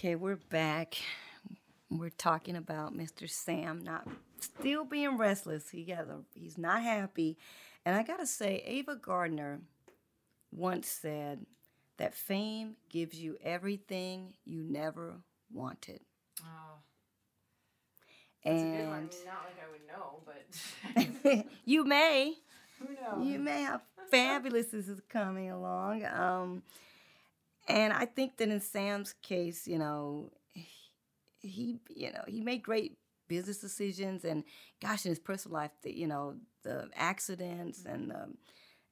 Okay, we're back. We're talking about Mr. Sam not still being restless. He has a he's not happy. And I gotta say, Ava Gardner once said that fame gives you everything you never wanted. Oh, that's a good one. I And mean, not like I would know, but you may. who knows? You may have fabulous this is coming along. Um, and I think that in Sam's case, you know, he, you know, he made great business decisions, and gosh, in his personal life, the, you know, the accidents mm-hmm. and the,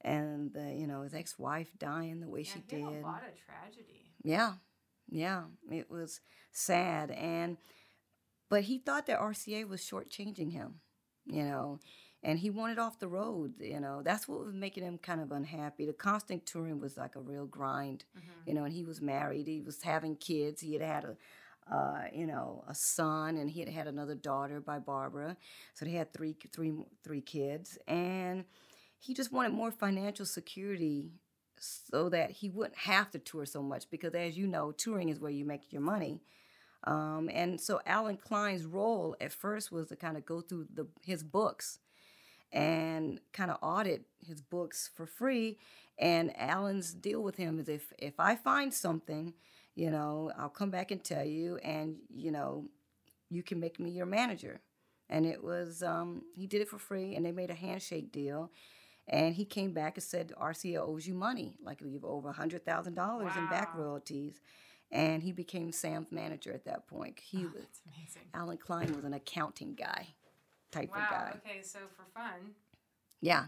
and the, you know, his ex-wife dying the way Yeah, she did. a lot of tragedy. Yeah, yeah, it was sad, and but he thought that RCA was shortchanging him, you know, and he wanted off the road. You know, that's what was making him kind of unhappy. The constant touring was like a real grind, you know, and he was married, he was having kids, he had had a. Uh, you know, a son, and he had had another daughter by Barbara, so they had three, three, three kids, and he just wanted more financial security so that he wouldn't have to tour so much because as you know touring is where you make your money um, and so allen klein's role at first was to kind of go through the, his books and kind of audit his books for free and allen's deal with him is if if i find something you know i'll come back and tell you and you know you can make me your manager. And it was um, he did it for free and they made a handshake deal. And he came back and said RCA owes you money, like you have over hundred thousand dollars in back royalties, and he became Sam's manager at that point. He was That's amazing. Allen Klein was an accounting guy, type of Wow. guy. Okay, so for fun, Yeah.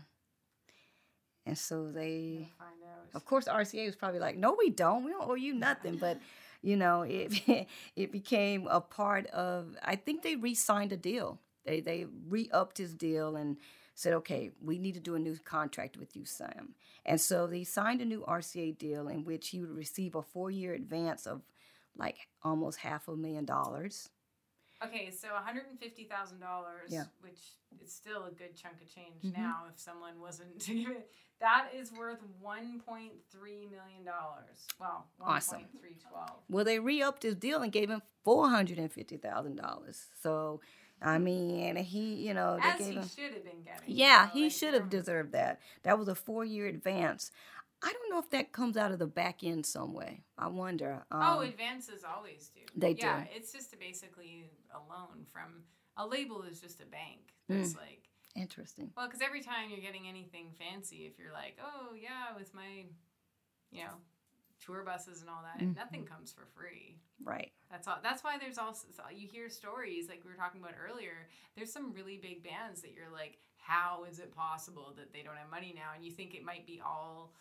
And so they, find out. of course, RCA was probably like, "No, we don't. We don't owe you nothing." But you know, it it became a part of. I think they re-signed a deal. They they re-upped his deal and said, "Okay, we need to do a new contract with you, Sam." And so they signed a new RCA deal in which he would receive a four-year advance of like almost half a million dollars. Okay, so one hundred and fifty thousand dollars, which is still a good chunk of change Mhm. now. If someone wasn't to give it, that is worth one point three million dollars. Well, one Awesome. three twelve. Well, they re-upped his deal and gave him four hundred and fifty thousand dollars. So, I mean, he, you know, As he him. should have been getting. Yeah, you know, he like, should have deserved that. That was a four-year advance. I don't know if that comes out of the back end some way. I wonder. Um, oh, advances always do. they yeah, do. it's just basically a loan from a label is just a bank. Mm. Like interesting. well, because every time you're getting anything fancy, if you're like, oh yeah, with my, you know, tour buses and all that, Mhm. nothing comes for free. Right. That's all. That's why there's also so you hear stories like we were talking about earlier. There's some really big bands that you're like, how is it possible that they don't have money now? And you think it might be all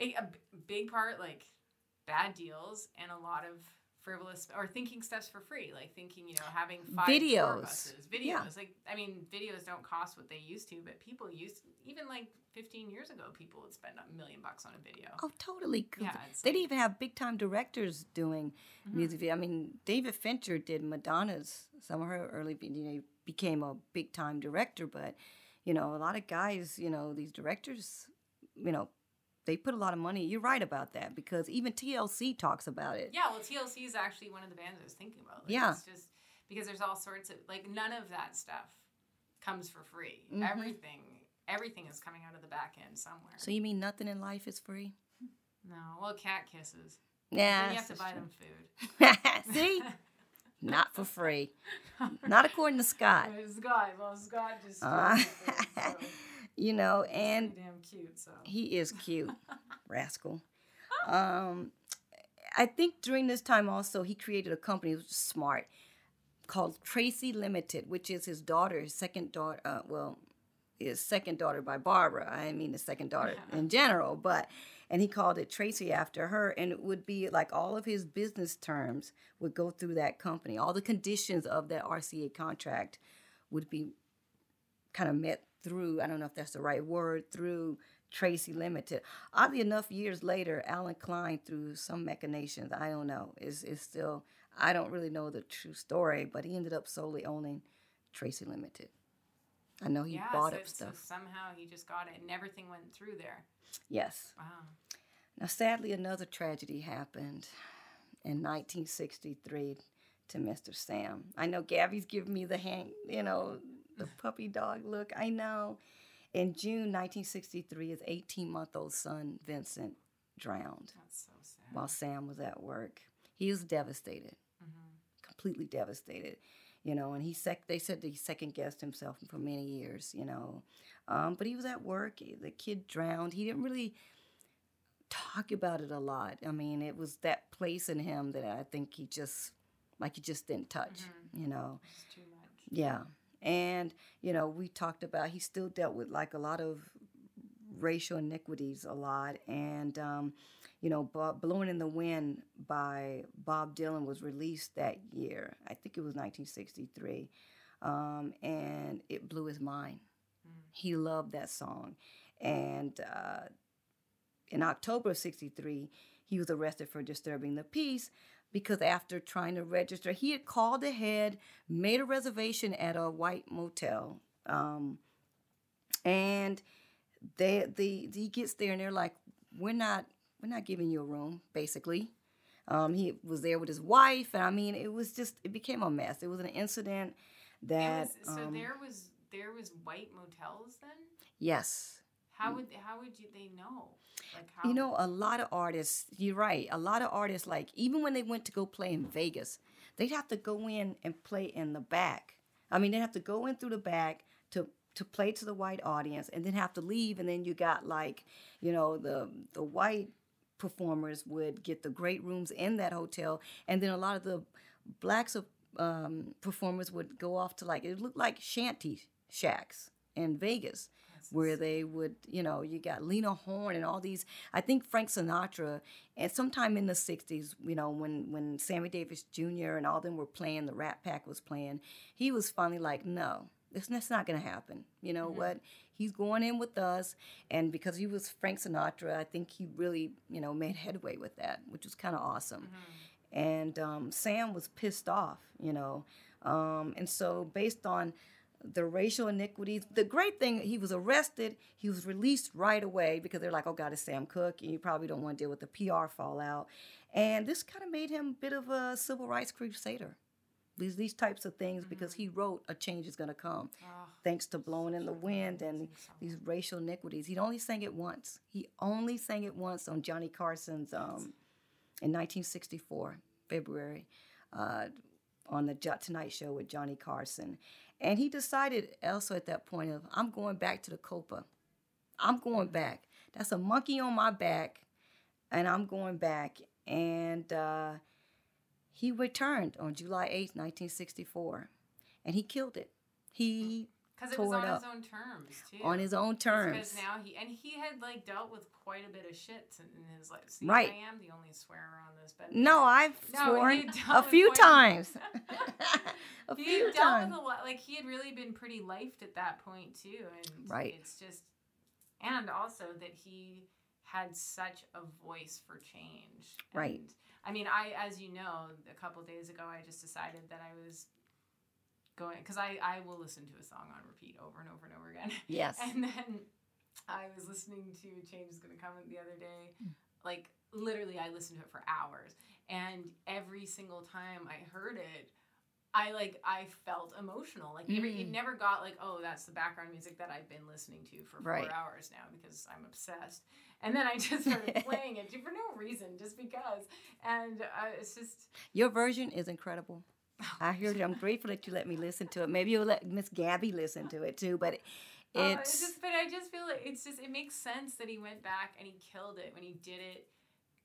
a, a big part like bad deals and a lot of frivolous or thinking stuff's for free, like thinking you know having five tour Videos. buses, videos. Yeah. Like I mean, videos don't cost what they used to, but people used even like 15 years ago, people would spend a million bucks on a video. Oh, totally. Yeah, they like- didn't even have big-time directors doing Mhm. music video. I mean, David Fincher did Madonna's. Some of her early, you know, became a big-time director. But you know, a lot of guys, you know, these directors, you know, they put a lot of money. You're right about that because even TLC talks about it. Yeah, well, TLC is actually one of the bands I was thinking about. Like, Yeah. It's just because there's all sorts of, like, none of that stuff comes for free. Mhm. Everything, everything is coming out of the back end somewhere. So you mean nothing in life is free? no, well, cat kisses. Yeah, you have to buy true. them food. See, not for free. Not according to Scott. Scott, well, Scott just Uh, stole the food, so you know, and damn cute. So he is cute, rascal. Um, I think during this time also he created a company. It was smart. called Tracy Limited, which is his daughter, his second daughter. Uh, well, his second daughter by Barbara. I mean, the second daughter in general, but and he called it Tracy after her. And it would be like all of his business terms would go through that company. All the conditions of that RCA contract would be kind of met through. I don't know if that's the right word through Tracy Limited. Oddly enough, years later, Allen Klein, through some machinations, I don't know, is is still. I don't really know the true story, but he ended up solely owning Tracy Limited. I know he yeah, bought so, up stuff. So somehow he just got it and everything went through there. Yes. Wow. Now, sadly, another tragedy happened in 1963 to Mr. Sam. I know Gabby's giving me the hand, you know, the puppy dog look. I know. In June 1963, his 18 month old son, Vincent, drowned That's so sad. while Sam was at work. He was devastated, completely devastated, you know. And he sec- they said that he second guessed himself for many years, you know. Um, but he was at work. The kid drowned. He didn't really talk about it a lot. I mean, it was that place in him that I think he just like he just didn't touch, you know. It's too much. Yeah. And, you know, we talked about he still dealt with like a lot of racial iniquities a lot. And, um, you know, Bob, Blowing in the Wind by Bob Dylan was released that year. I think it was 1963. Um, and it blew his mind. He loved that song. And uh, in October of 63, he was arrested for disturbing the peace because after trying to register, he had called ahead, made a reservation at a white motel. Um, and they, the, he gets there and they're like, we're not, we're not giving you a room, basically. Um, he was there with his wife, and I mean, it was just, it became a mess. It was an incident that, was, so um, there was there was white motels then. yes, How would how would you they know? Like how You know, a lot of artists, you're right. A lot of artists, like, even when they went to go play in Vegas, they'd have to go in and play in the back. I mean, they'd have to go in through the back to to play to the white audience and then have to leave and then you got like you know the the white performers would get the great rooms in that hotel and then a lot of the blacks of um, performers would go off to like it looked like shanty shacks in Vegas where they would, you know, you got Lena Horne and all these. I think Frank Sinatra, and sometime in the '60s, you know, when when Sammy Davis Jr. and all them were playing, the Rat Pack was playing. He was finally like, no, this that's not gonna happen. You know what? He's going in with us, and because he was Frank Sinatra, I think he really, you know, made headway with that, which was kind of awesome. And um, Sam was pissed off, you know, um, and so based on the racial iniquities. The great thing, he was arrested. He was released right away because they're like, oh, God, it's Sam Cooke, and you probably don't want to deal with the PR fallout. And this kind of made him a bit of a civil rights crusader. These, these types of things because he wrote a change is going to come thanks to blowing in the wind and these racial iniquities he only sang it once he only sang it once on johnny carson's um, in 1964 february uh, on the tonight show with johnny carson and he decided also at that point of I'm going back to the Copa. I'm going back. That's a monkey on my back, and I'm going back. And uh, he returned on July 8th, 1964, and he killed it. He because it was on it his own terms too. on his own terms. Because now he and he had like dealt with quite a bit of shit in his life. See, Right. I am the only swearer on this, but No, I've No, sworn a few times. a he few times. with a lot. Like he had really been pretty lifed at that point too, and Right. it's just, and also that he had such a voice for change. Right. I mean, I, as you know, a couple days ago, I just decided that I was going because I I will listen to a song on repeat over and over and over again. Yes. And then I was listening to Change is Gonna Come the other day. Like literally I listened to it for hours. And every single time I heard it, I like I felt emotional. Like every, it Mm. never got like, oh, that's the background music that I've been listening to for four Right. hours now because I'm obsessed. And then I just started playing it for no reason, just because. And uh, it's just Your version is incredible. I heard. I'm grateful that you let me listen to it. Maybe you'll let Miss Gabby listen to it too. But it- Uh, it's it's just, but I just feel like it's just it makes sense that he went back and he killed it when he did it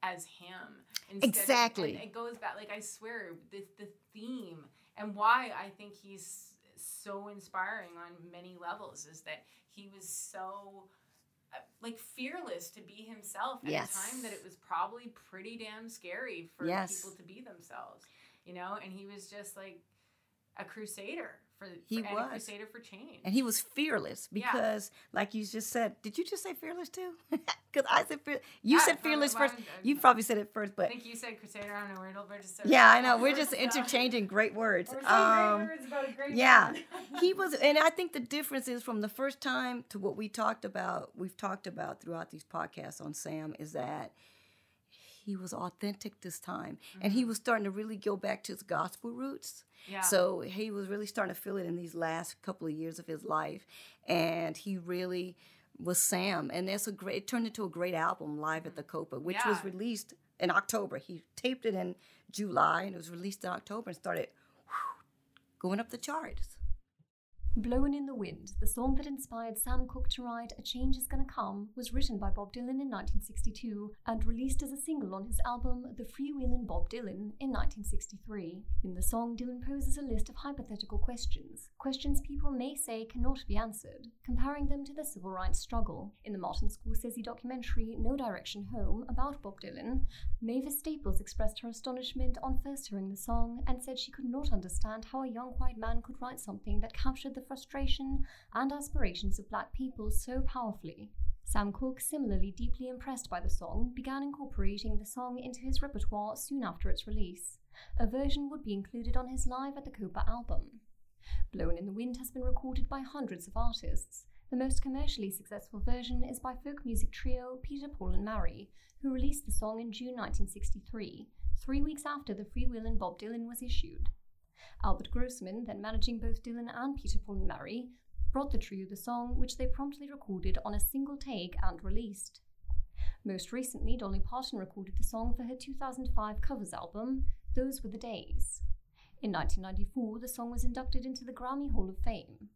as him. instead of- Exactly. and it goes back like I swear the the theme and why I think he's so inspiring on many levels is that he was so uh, like fearless to be himself at Yes. a time that it was probably pretty damn scary for Yes. people to be themselves, you know. And he was just like a crusader for, He for was. crusader for change. And he was fearless Yeah. because, like you just said, did you just say fearless too? Because I said fear- you Yeah, said fearless first. I'm- You probably said it first, but I think you said crusader. I don't know. We're, we're just so yeah, I know. We're just interchanging great words. Um, great words about a great yeah. he was, and I think the difference is from the first time to what we talked about, we've talked about throughout these podcasts on Sam, is that he was authentic this time. And he mm-hmm. was starting to really go back to his gospel roots. yeah. So he was really starting to feel it in these last couple of years of his life. And he really was Sam. And that's a great, it turned into a great album, Live at the mm-hmm. Copa, which was released in October. He taped it in July and it was released in October and started whew, going up the charts. Blowin' in the Wind, the song that inspired Sam Cooke to write A Change Is Gonna Come, was written by Bob Dylan in 1962 and released as a single on his album The Freewheelin' Bob Dylan in 1963. In the song, Dylan poses a list of hypothetical questions, questions people may say cannot be answered, comparing them to the civil rights struggle. In the Martin Scorsese documentary No Direction Home about Bob Dylan, Mavis Staples expressed her astonishment on first hearing the song and said she could not understand how a young white man could write something that captured the frustration and aspirations of black people so powerfully. Sam Cooke, similarly deeply impressed by the song, began incorporating the song into his repertoire soon after its release. A version would be included on his Live at the Copa album. Blown in the Wind has been recorded by hundreds of artists. The most commercially successful version is by folk music trio Peter, Paul, and Mary, who released the song in June 1963, three weeks after the Freewheelin' Bob Dylan was issued. Albert Grossman, then managing both Dylan and Peter, Paul, and Mary, brought the trio the song, which they promptly recorded on a single take and released. Most recently, Dolly Parton recorded the song for her 2005 covers album, Those Were the Days. In 1994, the song was inducted into the Grammy Hall of Fame.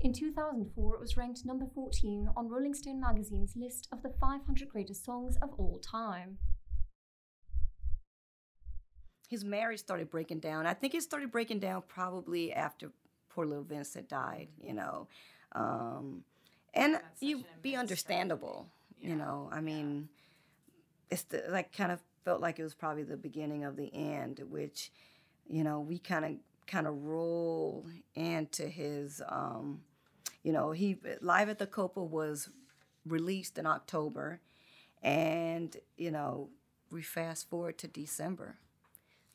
In 2004, it was ranked number 14 on Rolling Stone magazine's list of the 500 greatest songs of all time. His marriage started breaking down. I think it started breaking down probably after poor little Vince had died, you know. Um, and you an be understandable, tragedy. you know. I yeah. mean, it's the, like kind of felt like it was probably the beginning of the end, which, you know, we kind of kind of roll into his, um, you know, he live at the Copa was released in October, and you know, we fast forward to December,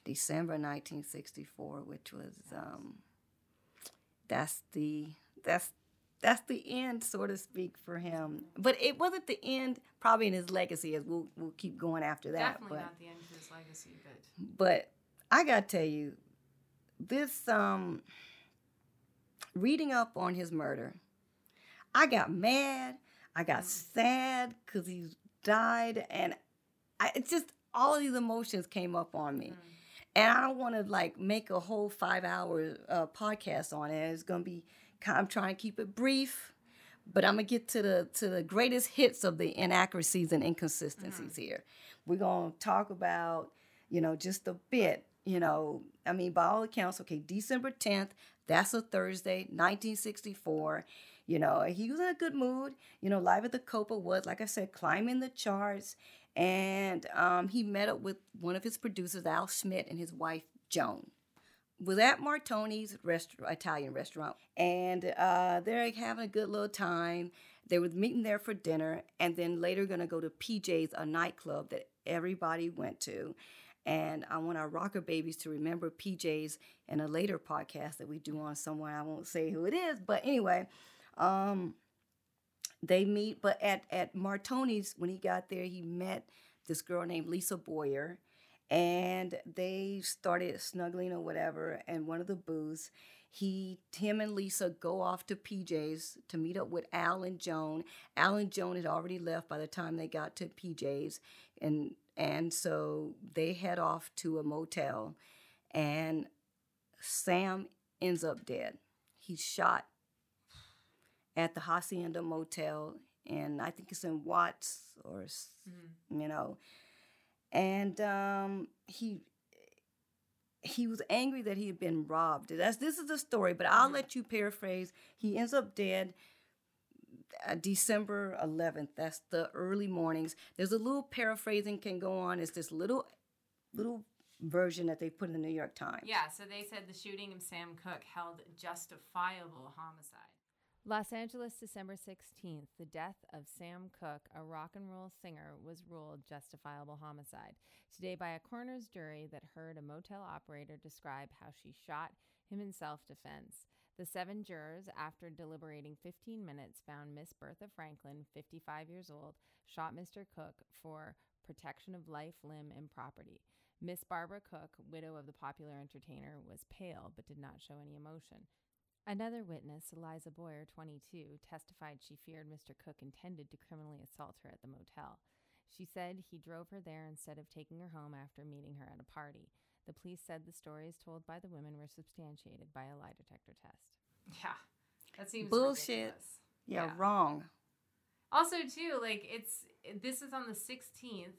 December 1964, which was um, that's the that's that's the end, so to speak, for him. But it wasn't the end, probably in his legacy, as we'll we'll keep going after that. Definitely but not the end to his legacy, but but I gotta tell you, this um reading up on his murder, I got mad, I got sad because he died, and I it's just all of these emotions came up on me. And I don't want to like make a whole five hour uh, podcast on it. It's gonna be. I'm trying to keep it brief, but I'm gonna get to the to the greatest hits of the inaccuracies and inconsistencies here. We're gonna talk about, you know, just a bit. You know, I mean, by all accounts, okay, December 10th. That's a Thursday, 1964. You know, he was in a good mood. You know, Live at the Copa was, like I said, climbing the charts. And um, he met up with one of his producers, Al Schmitt, and his wife, Joan. Was at Martoni's Italian restaurant. And uh, they're having a good little time. They were meeting there for dinner, and then later going to go to PJ's, a nightclub that everybody went to. And I want our rocker babies to remember PJ's in a later podcast that we do on someone. I won't say who it is, but anyway, um, they meet. But at at Martoni's, when he got there, he met this girl named Lisa Boyer, and they started snuggling or whatever. And one of the booths, he, him, and Lisa go off to PJ's to meet up with Al and Joan. Al and Joan had already left by the time they got to PJ's, and and so they head off to a motel, and Sam ends up dead. He's shot at the Hacienda Motel, and I think it's in Watts or s- you know, and um, he he was angry that he had been robbed. That's this is the story, but I'll Mhm. let you paraphrase. He ends up dead uh, December 11th. That's the early mornings. There's a little paraphrasing can go on. It's this little little version that they put in the New York Times. Yeah, so they said the shooting of Sam Cooke held justifiable homicide. Los Angeles, December 16th, the death of Sam Cooke, a rock and roll singer, was ruled justifiable homicide. Today, by a coroner's jury that heard a motel operator describe how she shot him in self defense. The seven jurors, after deliberating 15 minutes, found Miss Bertha Franklin, 55 years old, shot Mr. Cooke for protection of life, limb, and property. Miss Barbara Cooke, widow of the popular entertainer, was pale but did not show any emotion. Another witness, Elisa Boyer, 22, testified she feared Mr. Cooke intended to criminally assault her at the motel. She said he drove her there instead of taking her home after meeting her at a party. The police said the stories told by the women were substantiated by a lie detector test. Yeah, that seems Bullshit. ridiculous. Yeah, Yeah. wrong. Also, too, like it's this is on the 16th.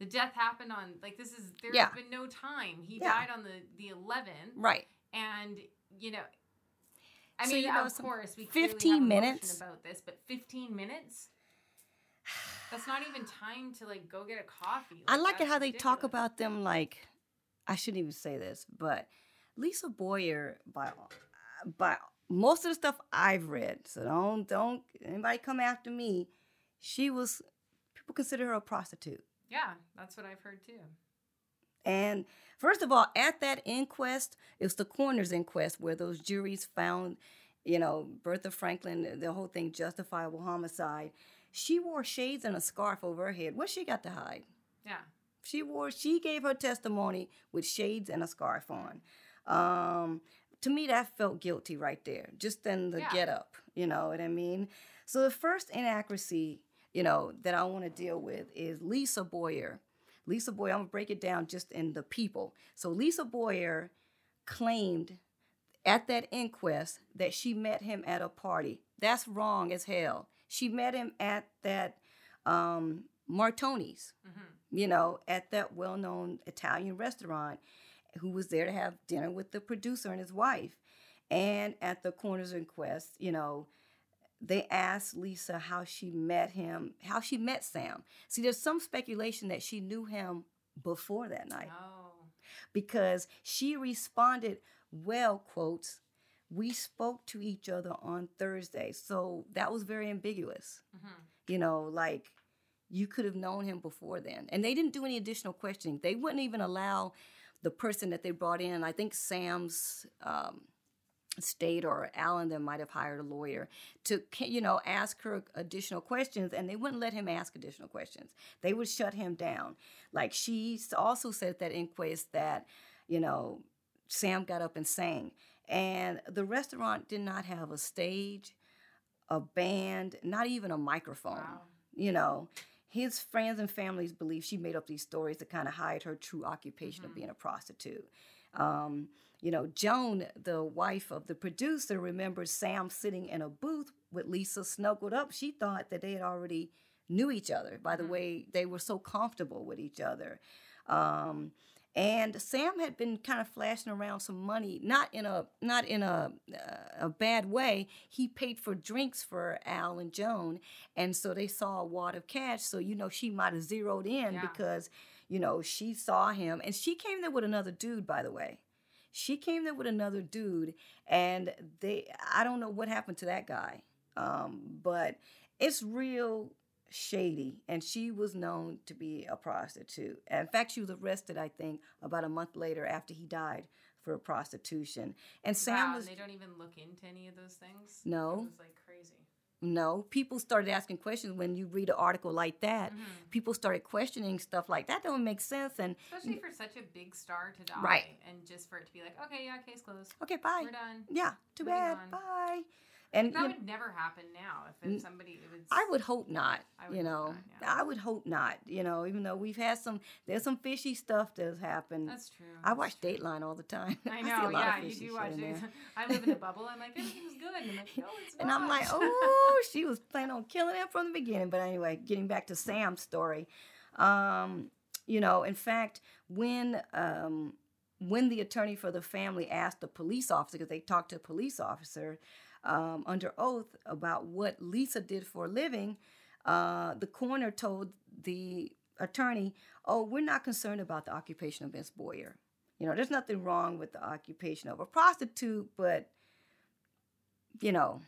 The death happened on like this is there's Yeah. been no time. He Yeah. died on the the 11th, Right. and you know. I So, mean, you know, of course, we clearly 15 have emotion minutes? about this, but 15 minutes? That's not even time to like go get a coffee. I like it how they talk about them like I shouldn't even say this, but Lisa Boyer by by most of the stuff I've read, so don't don't anybody come after me. She was people consider her a prostitute. Yeah, that's what I've heard too. And first of all, at that inquest, it was the coroner's inquest where those juries found, you know, Bertha Franklin, the whole thing justifiable homicide. She wore shades and a scarf over her head. What she got to hide? Yeah. She wore. She gave her testimony with shades and a scarf on. Um, to me, that felt guilty right there, just in the Yeah. get up. You know what I mean? So the first inaccuracy, you know, that I want to deal with is Lisa Boyer. Lisa Boyer. I'm gonna break it down just in the people. So Lisa Boyer claimed at that inquest that she met him at a party. That's wrong as hell. She met him at that um, Martoni's hmm you know, at that well known Italian restaurant, who was there to have dinner with the producer and his wife. And at the coroner's inquest, you know, they asked Lisa how she met him, how she met Sam. See, there's some speculation that she knew him before that night Oh. because she responded, well, quotes, we spoke to each other on Thursday. So that was very ambiguous hmm you know, like you could have known him before then. And they didn't do any additional questioning. They wouldn't even allow the person that they brought in, I think Sam's um, state or Allen that might have hired a lawyer to, you know, ask her additional questions, and they wouldn't let him ask additional questions. They would shut him down. Like she also said at that inquest that, you know, Sam got up and sang. And the restaurant did not have a stage, a band, not even a microphone. Wow. You know, his friends and families believe she made up these stories to kind of hide her true occupation of Mhm. being a prostitute. Um, you know, Joan, the wife of the producer, remembers Sam sitting in a booth with Lisa snuggled up. She thought that they had already knew each other by the Mhm. way they were so comfortable with each other. Um, and Sam had been kind of flashing around some money, not in a not in a uh, a bad way. He paid for drinks for Al and Joan, and so they saw a wad of cash. So you know she might have zeroed in Yeah. because you know she saw him, and she came there with another dude, by the way. She came there with another dude, and they I don't know what happened to that guy, um, but it's real shady and she was known to be a prostitute in fact she was arrested i think about a month later after he died for prostitution and sam wow, was they don't even look into any of those things. No. It was like. No people started asking questions when you read an article like that Mhm. people started questioning stuff like that don't make sense and Especially for such a big star to die, Right. And just for it to be like, okay, yeah, case closed, okay bye we're done. yeah too Moving bad on. bye and That would never happen now if N- it, somebody it was. I would hope not. Would you know, not, yeah. I would hope not. You know, even though we've had some, there's some fishy stuff that's happened. That's true. I that's watch true. Dateline all the time. I see know, a lot yeah, of you do watch it. I live in a bubble. I'm like, everything's good. And I'm like, no, it's not. And. I'm like, oh, she was planning on killing him from the beginning. But anyway, getting back to Sam's story, um, you know, in fact, when um, when the attorney for the family asked the police officer, because they talked to a police officer um, under oath about what Lisa did for a living, uh, the coroner told the attorney, "Oh, we're not concerned about the occupation of Miss Boyer. You know, there's nothing wrong with the occupation of a prostitute, but you know,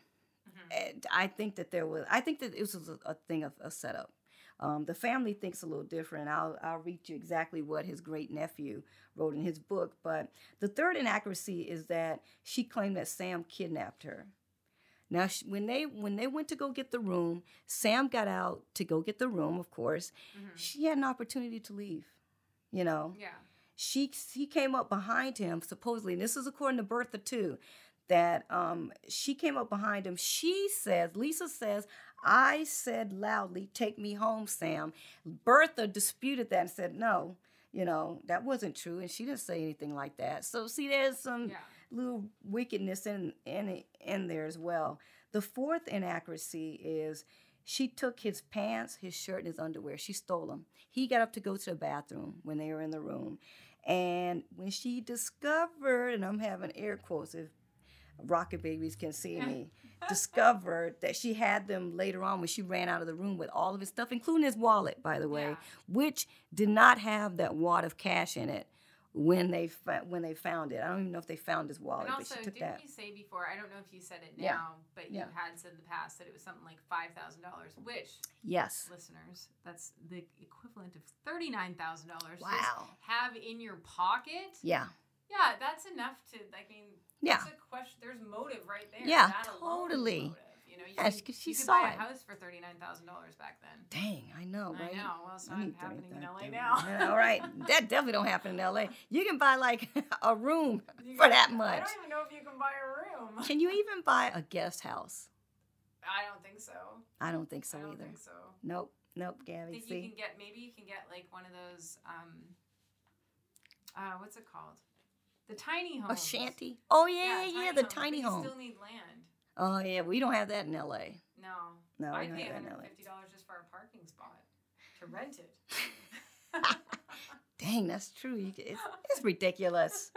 Mm-hmm. I think that there was. I think that it was a, a thing of a setup. Um, the family thinks a little different. I'll I'll read you exactly what his great nephew wrote in his book. But the third inaccuracy is that she claimed that Sam kidnapped her. Now, sh- when they when they went to go get the room, Sam got out to go get the room. Of course, Mhm. she had an opportunity to leave. You know, Yeah. she he came up behind him supposedly and this is according to bertha too that um, she came up behind him she says lisa says i said loudly take me home sam bertha disputed that and said no you know that wasn't true and she didn't say anything like that so see there's some Yeah. Little wickedness in in in there as well. The fourth inaccuracy is she took his pants, his shirt, and his underwear. She stole them. He got up to go to the bathroom when they were in the room, and when she discovered, and I'm having air quotes if rocker babies can see me, discovered that she had them later on when she ran out of the room with all of his stuff, including his wallet, by the way, Yeah. which did not have that wad of cash in it when they when they found it. I don't even know if they found his wallet, And but also, she took didn't that. you say before? I don't know if you said it now, Yeah. but Yeah. you had said in the past that it was something like five thousand dollars, which Yes. listeners, that's the equivalent of thirty nine thousand dollars. Wow. Have in your pocket. Yeah. Yeah, that's enough to. I mean, Yeah. That's a question. There's motive right there. Yeah, that alone is totally. You know, you Yes, she you could saw buy it. a house for thirty nine thousand dollars back then. Dang, I know, right? I know. Well, it's not happening in LA 30. now. Yeah, all right. That definitely don't happen in LA. You can buy like a room You for can- that much. I don't even know if you can buy a room. Can you even buy a guest house? I don't think so. I don't think so I don't either. think so. Nope. Nope, I Gabby. think you can get maybe you can get like one of those um uh what's it called? The tiny home. A shanty? Oh yeah, yeah, the homes, tiny home. You still need land. Oh yeah, we don't have that in LA. No. No, we I don't pay have that in LA. $150 just for a parking spot to rent it. Dang, that's true. You, it's, it's ridiculous.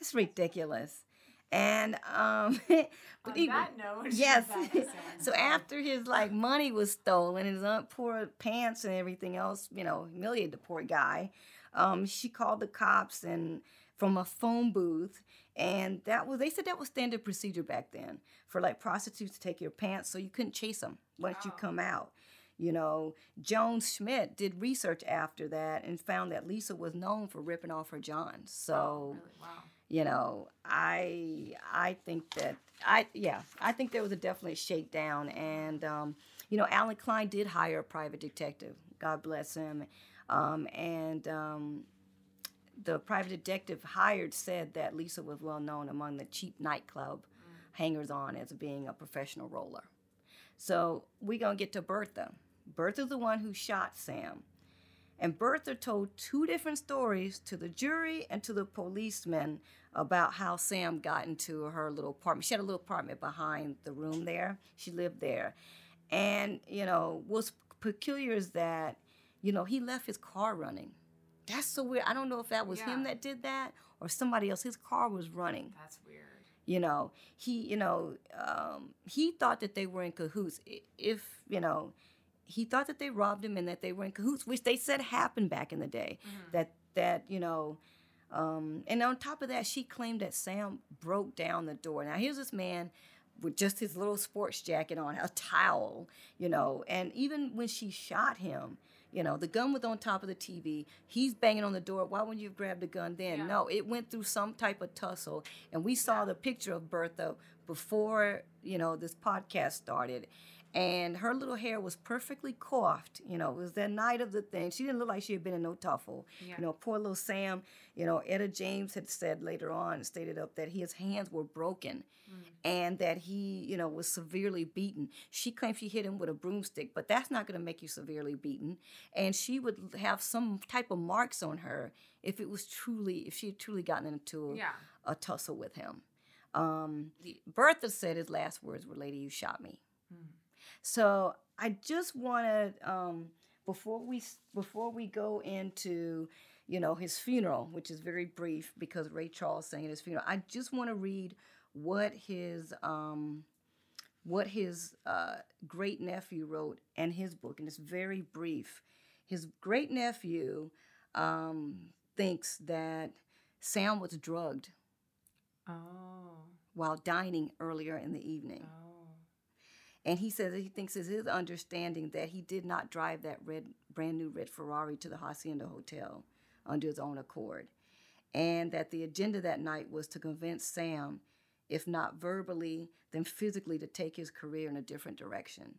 It's ridiculous. And um, but On even- that note, yes. that so after his like money was stolen, his poor pants and everything else, you know, humiliated the poor guy. Um, she called the cops and from a phone booth, and that was they said that was standard procedure back then for like prostitutes to take your pants so you couldn't chase them once you come out. You know, Joan Schmitt did research after that and found that Lisa was known for ripping off her johns. So Oh, really? Wow. you know i i think that i yeah i think there was a definite shakedown and um, you know allen klein did hire a private detective god bless him um, and um, the private detective hired said that lisa was well known among the cheap nightclub hangers on as being a professional roller so we're going to get to bertha bertha's the one who shot sam and Bertha told two different stories to the jury and to the policemen about how Sam got into her little apartment. She had a little apartment behind the room there. She lived there. And, you know, what's peculiar is that, you know, he left his car running. That's so weird. I don't know if that was him that did that or somebody else. His car was running That's weird. you know he you know um, he thought that they were in cahoots if you know he thought that they robbed him and that they were in cahoots which they said happened back in the day Mm-hmm. that that you know um, and on top of that she claimed that sam broke down the door now here's this man with just his little sports jacket on a towel you know and even when she shot him you know the gun was on top of the tv he's banging on the door. Why wouldn't you have grabbed the gun then? Yeah. no it went through some type of tussle. And we saw the picture of bertha before you know this podcast started and her little hair was perfectly coiffed you know it was that night of the thing. She didn't look like she had been in no tuffle. Yeah. you know poor little sam you know etta james had said later on stated up that his hands were broken and that he you know was severely beaten. She claimed she hit him with a broomstick but that's not going to make you severely beaten. And she would have some type of marks on her if it was truly if she had truly gotten into a, Yeah. a tussle with him. Um, bertha said his last words were lady you shot me so I just want to um, before we before we go into you know, his funeral, which is very brief because Ray Charles sang at his funeral. I just want to read what his um, what his uh, great nephew wrote and his book, and it's very brief. His great nephew um, thinks that Sam was drugged Oh. while dining earlier in the evening. Oh. And he says he thinks it's his understanding that he did not drive that red, brand new red Ferrari to the Hacienda Hotel under his own accord. And that the agenda that night was to convince Sam, if not verbally, then physically, to take his career in a different direction.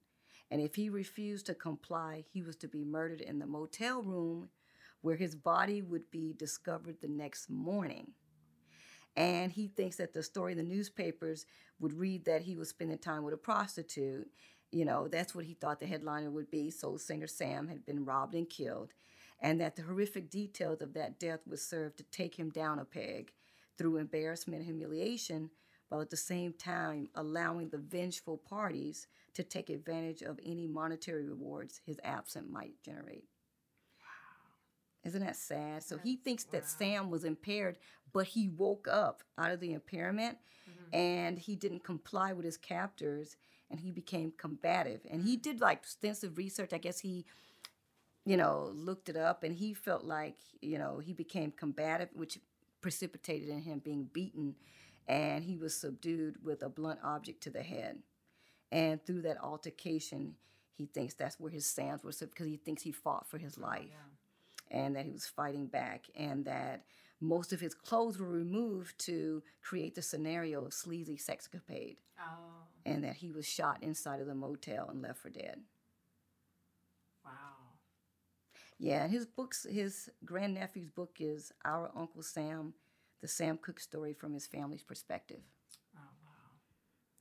And if he refused to comply, he was to be murdered in the motel room where his body would be discovered the next morning. And he thinks that the story in the newspapers would read that he was spending time with a prostitute. You know, that's what he thought the headliner would be. Soul singer Sam had been robbed and killed. And that the horrific details of that death would serve to take him down a peg through embarrassment and humiliation, while at the same time allowing the vengeful parties to take advantage of any monetary rewards his absence might generate. Isn't that sad? So he thinks that. Sam was impaired, but he woke up out of the impairment Mm-hmm. and he didn't comply with his captors and he became combative. And he did like extensive research. I guess he, you know, looked it up and he felt like, you know, he became combative, which precipitated in him being beaten and he was subdued with a blunt object to the head. And through that altercation, he thinks that's where his sands were because he thinks he fought for his life and that he was fighting back and that most of his clothes were removed to create the scenario of sleazy sexcapade Oh. and that he was shot inside of the motel and left for dead. Wow. Yeah, his books, his grandnephew's book is Our Uncle Sam, the Sam Cooke story from his family's perspective. Oh wow.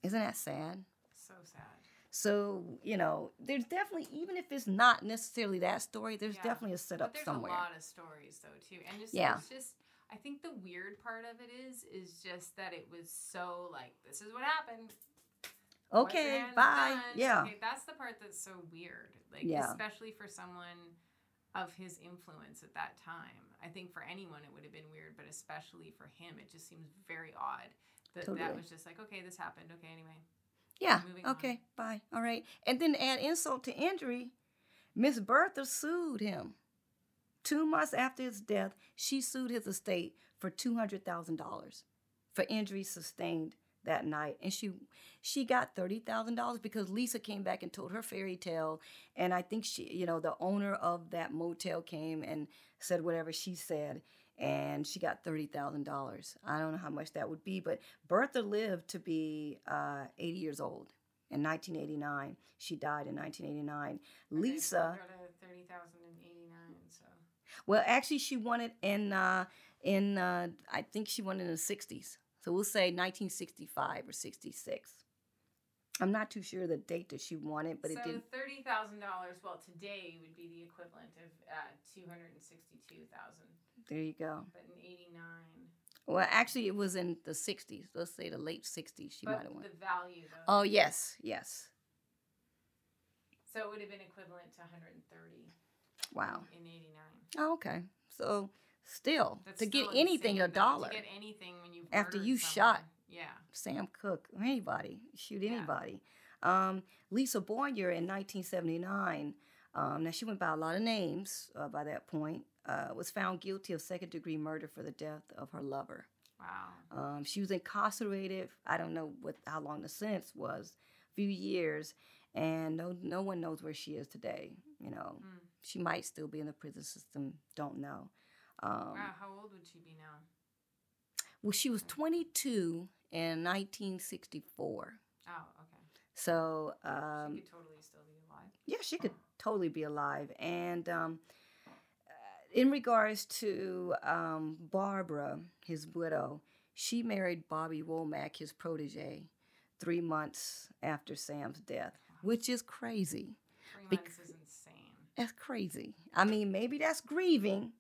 Isn't that sad? So sad. So, you know, there's definitely, even if it's not necessarily that story, there's Yeah. definitely a setup but there's somewhere. a lot of stories though too, and just Yeah. it's just I think the weird part of it is is just that it was so like this is what happened. Okay, bye. done. Yeah. Okay, that's the part that's so weird. Like Yeah. especially for someone of his influence at that time. I think for anyone it would have been weird, but especially for him, it just seems very odd that that was just like okay, this happened. Okay, anyway. Yeah. Moving on. Okay. Bye. All right. And then to add insult to injury, Miss Bertha sued him. Two months after his death, she sued his estate for $200,000 for injuries sustained that night and she she got $30,000 because Lisa came back and told her fairy tale and I think she you know the owner of that motel came and said whatever she said and she got $30,000. I don't know how much that would be but Bertha lived to be uh, 80 years old. In 1989, she died in 1989. Lisa well, actually, she won it in uh, in uh, I think she won it in the 60s. So we'll say 1965 or 66. I'm not too sure the date that she won it, but so it did. So thirty thousand dollars. Well, today would be the equivalent of uh, two hundred and sixty-two thousand. There you go. But in '89, Well, actually, it was in the 60s. Let's say the late 60s. She might have won. the value though. Oh yes, yes. So it would have been equivalent to one hundred and thirty. Wow. In '89. Oh, okay. So still, That's to get still anything a dollar. To get anything when you After you shot. Yeah. Sam Cooke, or anybody, shoot Yeah. anybody. Um, Lisa Boyer in 1979, um, now she went by a lot of names uh, by that point, uh, was found guilty of second degree murder for the death of her lover. Wow. Um, she was incarcerated, I don't know what how long the sentence was, a few years, and no, no one knows where she is today. You know, Mm. She might still be in the prison system, don't know. Um, wow. How old would she be now? Well, she was 22 in 1964. Oh, okay. So, um, she could totally still be alive. yeah, she could totally be alive. And um, in regards to um, Barbara, his widow, she married Bobby Womack, his protege, three months after Sam's death, which is crazy. Three Bec- months is. That's crazy. I mean, maybe that's grieving.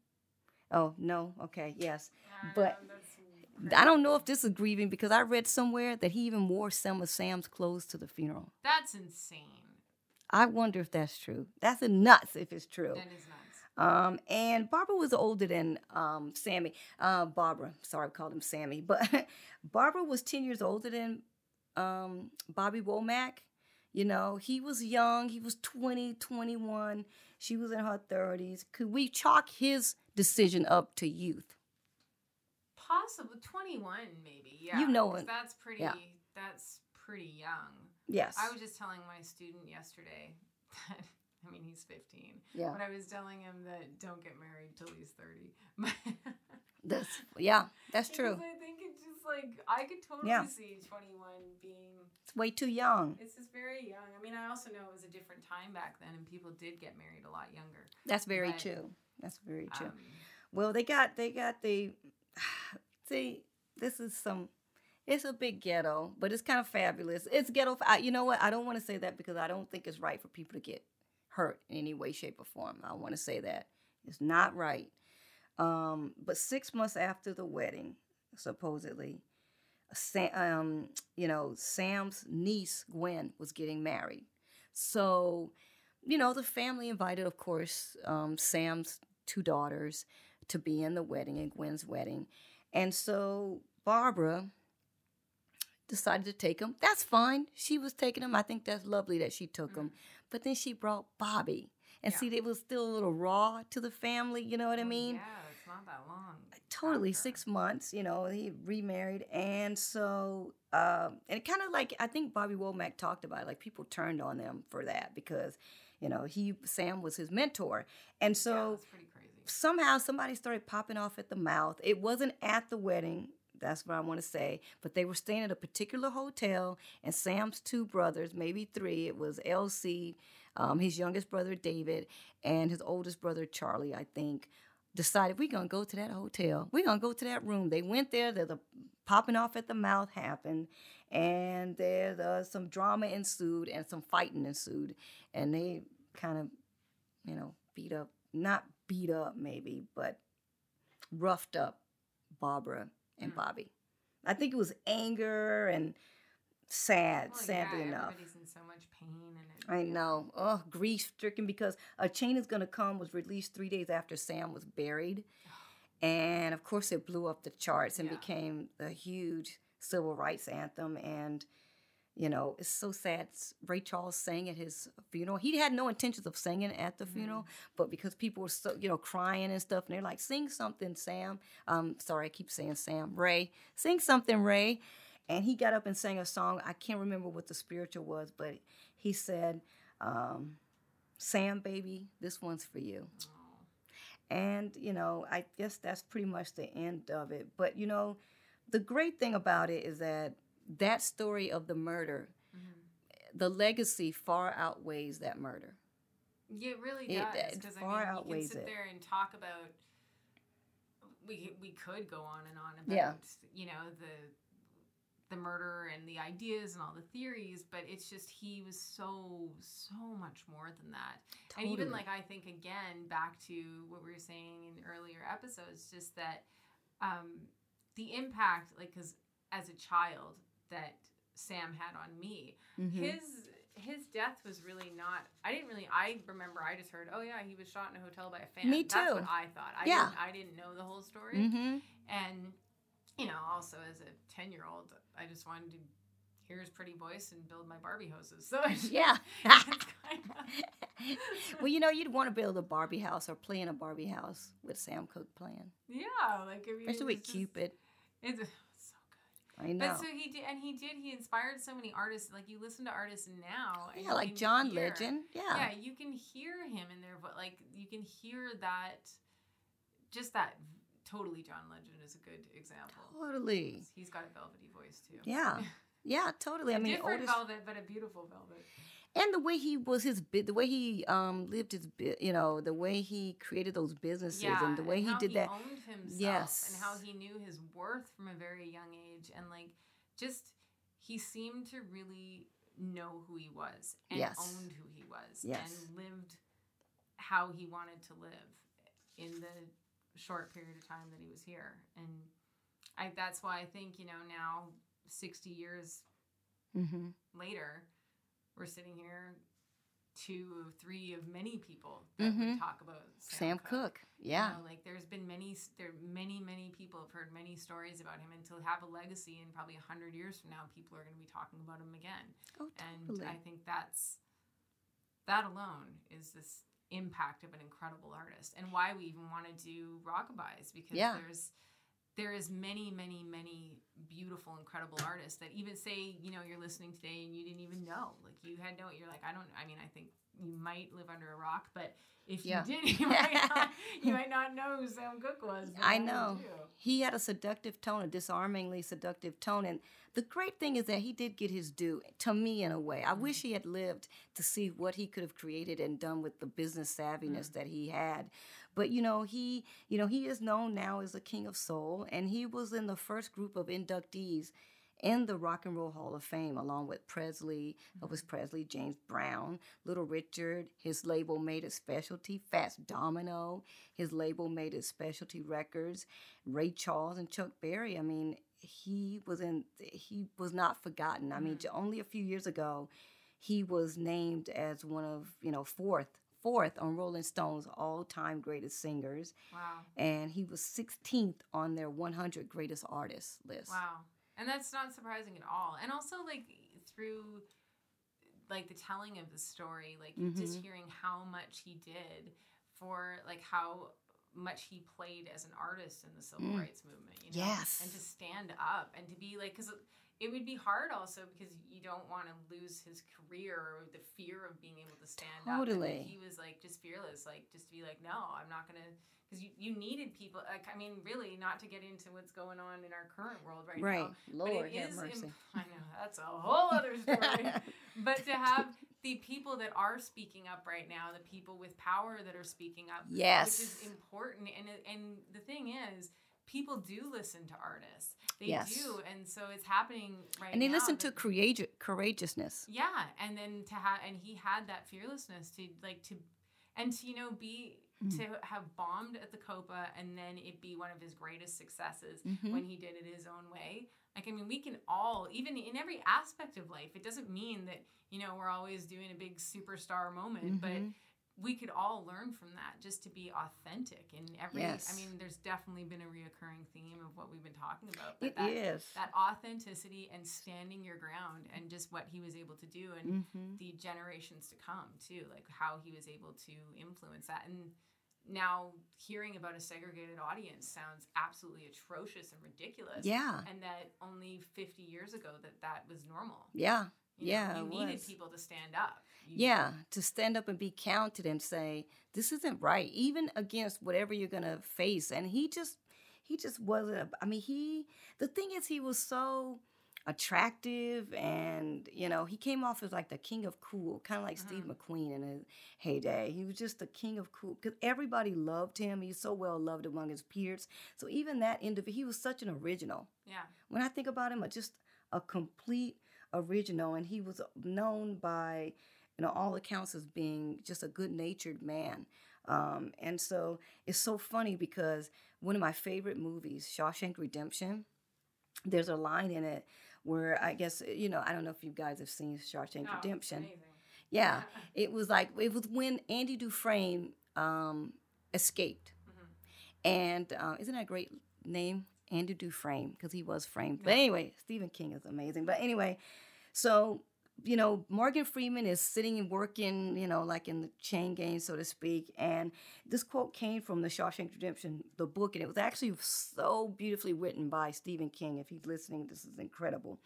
Oh, no. Okay, yes. But- I don't know if this is grieving because I read somewhere that he even wore some of Sam's clothes to the funeral. That's insane. I wonder if that's true. That's a nuts if it's true. That is nuts. Um, and Barbara was older than um, Sammy. Uh, Barbara, sorry, I called him Sammy, but Barbara was 10 years older than um, Bobby Womack. You know, he was young, he was 20, 21, she was in her 30s. Could we chalk his decision up to youth? Possibly 21, maybe. Yeah. You know it. That's pretty. Yeah. That's pretty young. Yes. I was just telling my student yesterday that I mean he's 15, yeah. but I was telling him that don't get married till he's 30. That's yeah, that's true. I think just like I could totally Yeah. see 21 being. It's way too young. It's just very young. I mean, I also know it was a different time back then, and people did get married a lot younger. That's very But, true. That's very true. Um, Well, they got they got the see. This is some. It's a big ghetto, but it's kind of fabulous. It's ghetto. I, you know what? I don't want to say that because I don't think it's right for people to get hurt in any way, shape, or form. I want to say that it's not right. Um, but six months after the wedding, supposedly, Sam, um, you know, Sam's niece Gwen was getting married. So, you know, the family invited, of course, um, Sam's two daughters to be in the wedding, in Gwen's wedding. And so Barbara decided to take him. That's fine. She was taking him. I think that's lovely that she took him. But then she brought Bobby. And Yeah. see, it was still a little raw to the family, you know what I mean? yeah, not that long. totally after. six months you know he remarried and so um and it kind of like i think bobby womack talked about it like people turned on them for that because you know he sam was his mentor and so crazy. somehow somebody started popping off at the mouth it wasn't at the wedding that's what i want to say but they were staying at a particular hotel and sam's two brothers maybe three it was lc um, his youngest brother david and his oldest brother charlie i think decided we're gonna go to that hotel. We're gonna go to that room. They went there. the popping off at the mouth happened, and there's uh, some drama ensued and some fighting ensued, and they kind of, you know, beat up, not beat up maybe, but roughed up Barbara and Mm. Bobby. I think it was anger and sad, Well, sadly yeah, enough. everybody's in so much pain, I know. Oh, grief stricken because A Change is Gonna Come was released three days after Sam was buried. And of course, it blew up the charts and Yeah. became a huge civil rights anthem. And, you know, it's so sad. Ray Charles sang at his funeral. He had no intentions of singing at the funeral, but because people were so, you know, crying and stuff, and they're like, sing something, Sam. Um, sorry, I keep saying Sam. Ray, sing something, Ray. And he got up and sang a song. I can't remember what the spiritual was, but he said, um, Sam, baby, this one's for you. And, you know, I guess that's pretty much the end of it. But, you know, the great thing about it is that that story of the murder, Mm-hmm. the legacy far outweighs that murder. Yeah, it really It- does. it Because I far mean, you can sit it. there and talk about. We we could go on and on about Yeah. you know the the murder and the ideas and all the theories, but it's just he was so so much more than that. And even like I think again back to what we were saying in earlier episodes, just that um, the impact, like because as a child that Sam had on me, Mhm. his his death was really not. I didn't really. I remember I just heard, oh yeah, he was shot in a hotel by a fan. Me That's what too. I thought. I Yeah. didn't, I didn't know the whole story, Mhm. and you know, also as a ten year old, I just wanted to hear his pretty voice and build my Barbie houses. So it's Yeah. it's well, you know, you'd want to build a Barbie house or play in a Barbie house with Sam Cooke playing, yeah, like I mean, especially it with just- Cupid. It's so good. I know. But so he did, and he did. He inspired so many artists. Like you listen to artists now, and yeah, like John hear- Legend. Yeah. yeah, you can hear him in there, but like you can hear that, just that totally John Legend is a good example. Totally. He's got a velvety voice too. Yeah. Yeah, totally. I mean, different Otis, velvet, but a beautiful velvet. and the way he was his the way he um lived his you know the way he created those businesses Yeah, and the way he how did that owned himself, Yes. and how he knew his worth from a very young age, and like just he seemed to really know who he was and Yes. owned who he was Yes. and lived how he wanted to live in the short period of time that he was here and I that's why I think you know now 60 years hmm later we're sitting here two or three of many people that Mhm. would talk about Sam, Sam. Cooke. You Yeah. know, like there's been many, there many, many people have heard many stories about him, and to have a legacy in probably a hundred years from now, people are going to be talking about him again. Oh, totally. And. I think that's that alone is this impact of an incredible artist, and why we even want to do rockabys because Yeah. there's there is many, many, many beautiful, incredible artists that even say, you know, you're listening today and you didn't even know. Like you had no, you're like, I don't. I mean, I think you might live under a rock, but if Yeah. you did, you might not, you might not know who Sam Cooke was. I know. He had a seductive tone, a disarmingly seductive tone. And the great thing is that he did get his due, to me, in a way. I mm-hmm. wish he had lived to see what he could have created and done with the business mm-hmm. savviness that he had. But you know, he, you know, he is known now as the king of soul, and he was in the first group of inductees in the Rock and Roll Hall of Fame, along with Presley, uh, Elvis mm-hmm. Presley, James Brown, Little Richard. His label made it specialty, Fats Domino. His label made it specialty records. Ray Charles and Chuck Berry. I mean, he was in. He was not forgotten. I mean, mm-hmm. only a few years ago, he was named as one of you know fourth fourth on Rolling Stone's all-time greatest singers, Wow. and he was 16th on their 100 greatest artists list. Wow. And that's not surprising at all. And also like through like the telling of the story, like just Mhm. hearing how much he did for like how much he played as an artist in the civil Mm. rights movement, you know? Yes. And to stand up and to be like cuz it would be hard also because you don't want to lose his career or the fear of being able to stand up. Totally. He was like just fearless, like just to be like, no, I'm not gonna, because you, you needed people. Like I mean, really, not to get into what's going on in our current world right, now. Right. now. Lord but it have mercy. Imp- I know that's a whole other story. but to have the people that are speaking up right now, the people with power that are speaking up, Yes. which is important. And and the thing is. People do listen to artists. They Yes. do, and so it's happening right and they now listen to courage, courageousness. yeah and then to have and he had that fearlessness to like to and to you know be Mm. to have bombed at the copa and then it be one of his greatest successes Mhm. when he did it his own way like i mean we can all even in every aspect of life it doesn't mean that you know we're always doing a big superstar moment but Mhm. We could all learn from that just to be authentic in every Yes. i mean there's definitely been a reoccurring theme of what we've been talking about but It that, is. that authenticity and standing your ground and just what he was able to do and Mhm. the generations to come too like how he was able to influence that and now hearing about a segregated audience sounds absolutely atrocious and ridiculous Yeah. and that only 50 years ago that that was normal Yeah. You know, Yeah, you needed was. people to stand up Yeah, to stand up and be counted and say this isn't right, even against whatever you're gonna face. And he just, he just wasn't. I mean, he. The thing is, he was so attractive, and you know, he came off as like the king of cool, kind of like Steve mm-hmm. McQueen in his heyday. He was just the king of cool because everybody loved him. He's so well loved among his peers. So even that individual, he was such an original yeah when I think about him, just a complete original, and he was known by, you know, all accounts as being just a good-natured man. Um, and so it's so funny because one of my favorite movies, Shawshank Redemption, there's a line in it where I guess you know I don't know if you guys have seen Shawshank it's Redemption. amazing. Yeah, it was like it was when Andy Dufresne um, escaped, Mhm. and uh, isn't that a great name, Andy Dufresne, because he was framed. But anyway, Stephen King is amazing. But anyway, so you know Morgan Freeman is sitting and working, you know, like in the chain gang, so to speak. And this quote came from the Shawshank Redemption, the book, and it was actually so beautifully written by Stephen King. If he's listening, this is incredible.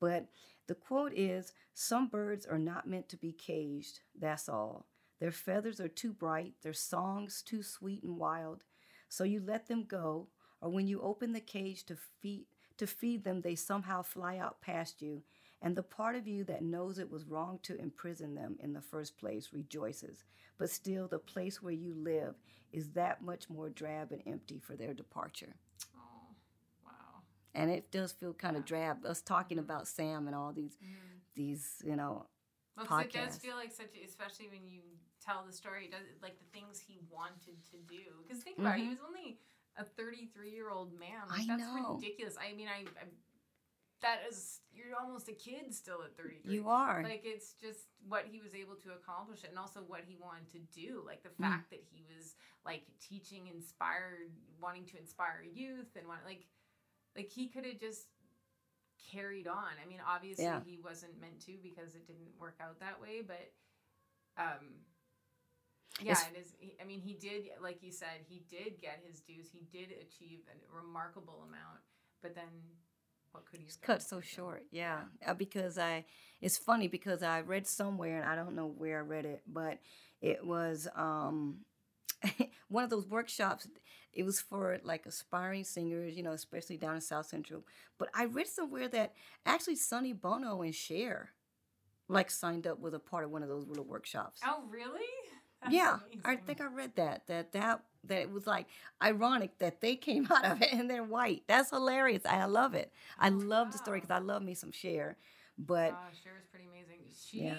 But the quote is Some birds are not meant to be caged, that's all. Their feathers are too bright, their songs too sweet and wild. So you let them go, or when you open the cage to feed, to feed them, they somehow fly out past you. And the part of you that knows it was wrong to imprison them in the first place rejoices. But still, the place where you live is that much more drab and empty for their departure oh wow and it does feel kind of drab. Us talking about Sam and all these, these, you know, Well, 'cause it does feel like such, especially when you tell the story, it does like the things he wanted to do. Because think about it, he was only a 33 year old man. Like, Mm-hmm. I that's know. ridiculous. I mean, I, I that is you're almost a kid still at 33. You are. Like it's just what he was able to accomplish and also what he wanted to do. Like the Mm. fact that he was like teaching inspired wanting to inspire youth and want like like he could have just carried on. I mean, obviously Yeah. he wasn't meant to because it didn't work out that way, but um yeah, It's- it is. I mean, he did, like you said, he did get his dues. He did achieve a remarkable amount, but then what could have cut so short yeah Uh, because i it's funny because i read somewhere and i don't know where i read it but it was um one of those workshops it was for like aspiring singers you know especially down in south central but i read somewhere that actually sonny bono and Cher like signed up was a part of one of those little workshops. Oh, really? Yeah i think i read that that that that it was like ironic that they came out of it and they're white that's hilarious i love it i love the story because i love me some Cher but Oh, Cher's pretty amazing. She Yeah.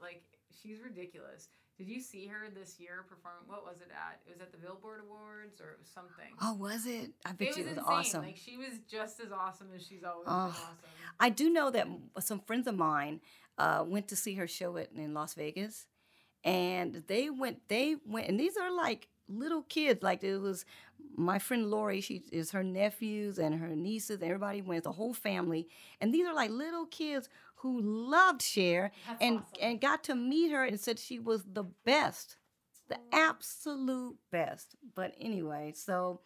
like she's ridiculous. Did you see her this year perform? What was it at? It was at the Billboard Awards or it was something. oh was it i bet it you was it was insane. awesome Like she was just as awesome as she's always Oh, been awesome. i do know that some friends of mine uh, went to see her show at, in las vegas and they went they went and these are like little kids like it was my friend lori she is her nephews and her nieces everybody went the whole family and these are like little kids who loved Cher That's and awesome. and got to meet her and said she was the best the absolute best. But anyway so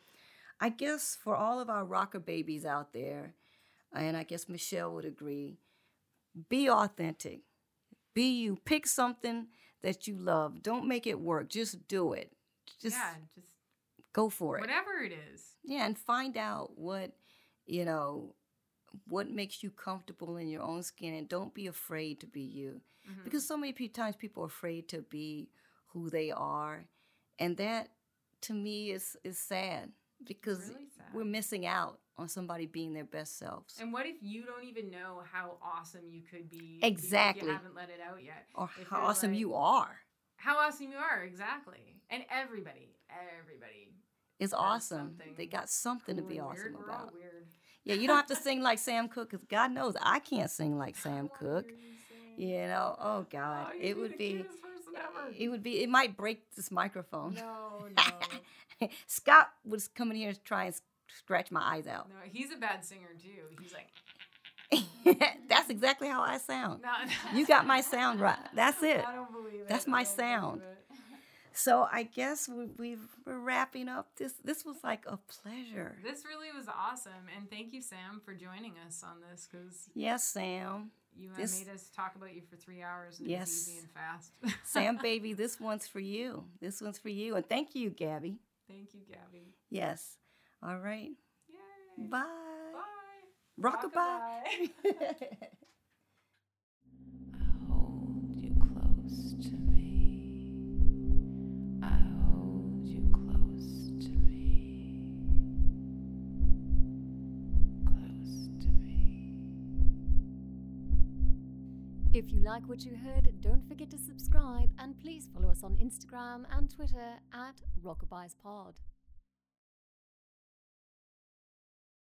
i guess for all of our rocker babies out there and i guess michelle would agree be authentic. Be you. Pick something that you love don't make it work just do it just yeah, just go for it whatever it is. yeah and find out what you know what makes you comfortable in your own skin and don't be afraid to be you Mhm. because so many times people are afraid to be who they are and that to me is is sad because really sad. we're missing out on somebody being their best selves And what if you don't even know how awesome you could be? Exactly. You haven't let it out yet. or if how awesome like- you are How awesome you are, exactly. And everybody, everybody. is awesome they got something to be awesome weird. About weird. yeah you don't have to sing like sam cooke because god knows i can't sing like sam cooke you know oh god Oh, it would be it would be it might break this microphone No, no, scott was coming here to try and s- scratch my eyes out no. He's a bad singer too. He's like, that's exactly how i sound no, You got my sound right. That's it. I don't believe it. That's my sound. so i guess we, we're wrapping up this this was like a pleasure This really was awesome, and thank you, Sam, for joining us on this because yes sam you This- made us talk about you for three hours and Yes. easy and fast. sam baby this one's for you this one's for you and thank you gabby thank you, Gabby. yes all right Yay. bye Bye. rockabye I hold you close to me. I hold you close to me. Close to me. If you like what you heard, don't forget to subscribe and please follow us on Instagram and Twitter at Rockabye'sPod.